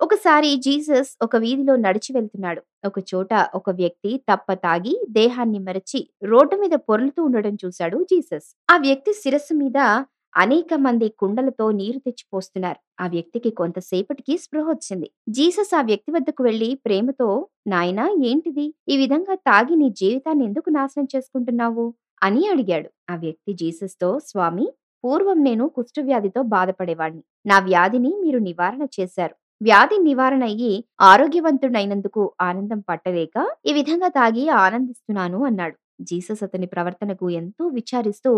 ఒకసారి జీసస్ ఒక వీధిలో నడిచి వెళ్తున్నాడు. ఒక చోట ఒక వ్యక్తి తప్ప తాగి దేహాన్ని మరచి రోడ్డు మీద పొర్లుతూ ఉండడం చూశాడు జీసస్. ఆ వ్యక్తి శిరస్సు మీద అనేక మంది కుండలతో నీరు తెచ్చిపోస్తున్నారు ఆ వ్యక్తికి కొంతసేపటికి స్పృహ వచ్చింది జీసస్ ఆ వ్యక్తి వద్దకు వెళ్ళి ప్రేమతో నాయనా ఏంటిది? ఈ విధంగా తాగి నీ జీవితాన్ని ఎందుకు నాశనం చేసుకుంటున్నావు? అని అడిగాడు. ఆ వ్యక్తి జీసస్‌తో స్వామి పూర్వం నేను కుష్ఠవ్యాధితో బాధపడేవాణ్ణి. నా వ్యాధిని మీరు నివారణ చేశారు. వ్యాధి నివారణ అయ్యి ఆరోగ్యవంతుడైనందుకు ఆనందం పట్టలేక ఈ విధంగా తాగి ఆనందిస్తున్నాను అన్నాడు. జీసస్ అతని ప్రవర్తనకు ఎంతో విచారిస్తూ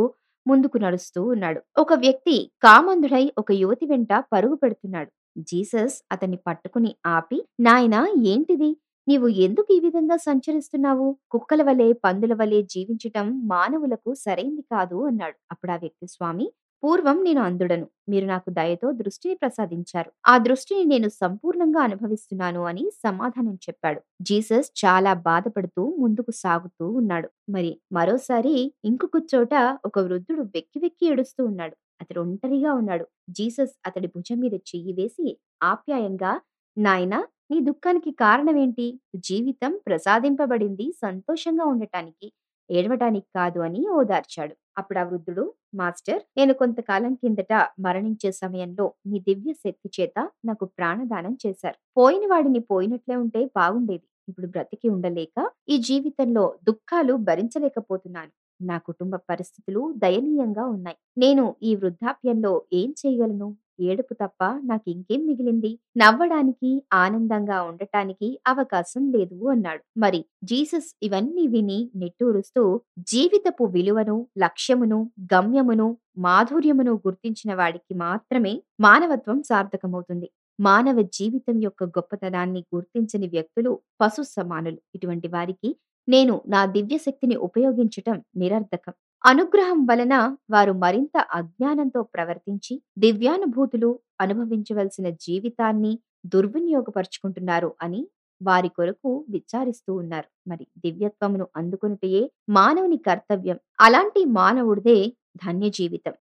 ముందుకు నడుస్తూ ఉన్నాడు. ఒక వ్యక్తి కామంధుడై ఒక యువతి వెంట పరుగు పెడుతున్నాడు. జీసస్ అతన్ని పట్టుకుని ఆపి నాయనా ఏంటిది? నీవు ఎందుకు ఈ విధంగా సంచరిస్తున్నావు? కుక్కల వలె, పందుల వలె జీవించటం మానవులకు సరైంది కాదు అన్నాడు. అప్పుడు ఆ వ్యక్తి స్వామి పూర్వం నేను అందుడను మీరు నాకు దయతో దృష్టిని ప్రసాదించారు. ఆ దృష్టిని నేను సంపూర్ణంగా అనుభవిస్తున్నాను అని సమాధానం చెప్పాడు. జీసస్ చాలా బాధపడుతూ ముందుకు సాగుతూ ఉన్నాడు. మరి మరోసారి ఇంకొక చోట ఒక వృద్ధుడు వెక్కి వెక్కి ఏడుస్తూ ఉన్నాడు. అతడు ఒంటరిగా ఉన్నాడు. జీసస్ అతడి భుజం మీద చెయ్యి వేసి ఆప్యాయంగా నాయనా నీ దుఃఖానికి కారణమేంటి? జీవితం ప్రసాదింపబడింది సంతోషంగా ఉండటానికి, ఏడవటానికి కాదు అని ఓదార్చాడు. అప్పుడు ఆ వృద్ధుడు మాస్టర్ నేను కొంతకాలం కిందట మరణించే సమయంలో మీ దివ్య శక్తి చేత నాకు ప్రాణదానం చేశారు. పోయిన వాడిని పోయినట్లే ఉంటే బాగుండేది. ఇప్పుడు బ్రతికి ఉండలేక ఈ జీవితంలో దుఃఖాలు భరించలేకపోతున్నాను. నా కుటుంబ పరిస్థితులు దయనీయంగా ఉన్నాయి. నేను ఈ వృద్ధాప్యంలో ఏం చేయగలను? ఏడుపు తప్ప నాకింకేం మిగిలింది? నవ్వడానికి, ఆనందంగా ఉండటానికి అవకాశం లేదు అన్నాడు. మరి జీసస్ ఇవన్నీ విని నిట్టూరుస్తూ జీవితపు విలువను, లక్ష్యమును, గమ్యమును, మాధుర్యమును గుర్తించిన వాడికి మాత్రమే మానవత్వం సార్థకమవుతుంది. మానవ జీవితం యొక్క గొప్పతనాన్ని గుర్తించని వ్యక్తులు పశు సమానులు. ఇటువంటి వారికి నేను నా దివ్యశక్తిని ఉపయోగించటం నిరర్ధకం అనుగ్రహం వలన వారు మరింత అజ్ఞానంతో ప్రవర్తించి దివ్యానుభూతులు అనుభవించవలసిన జీవితాన్ని దుర్వినియోగపరుచుకుంటున్నారు అని వారి కొరకు విచారిస్తూ ఉన్నారు. మరి దివ్యత్వమును అందుకొనుటయే మానవుని కర్తవ్యం. అలాంటి మానవుడిదే ధన్య జీవితం.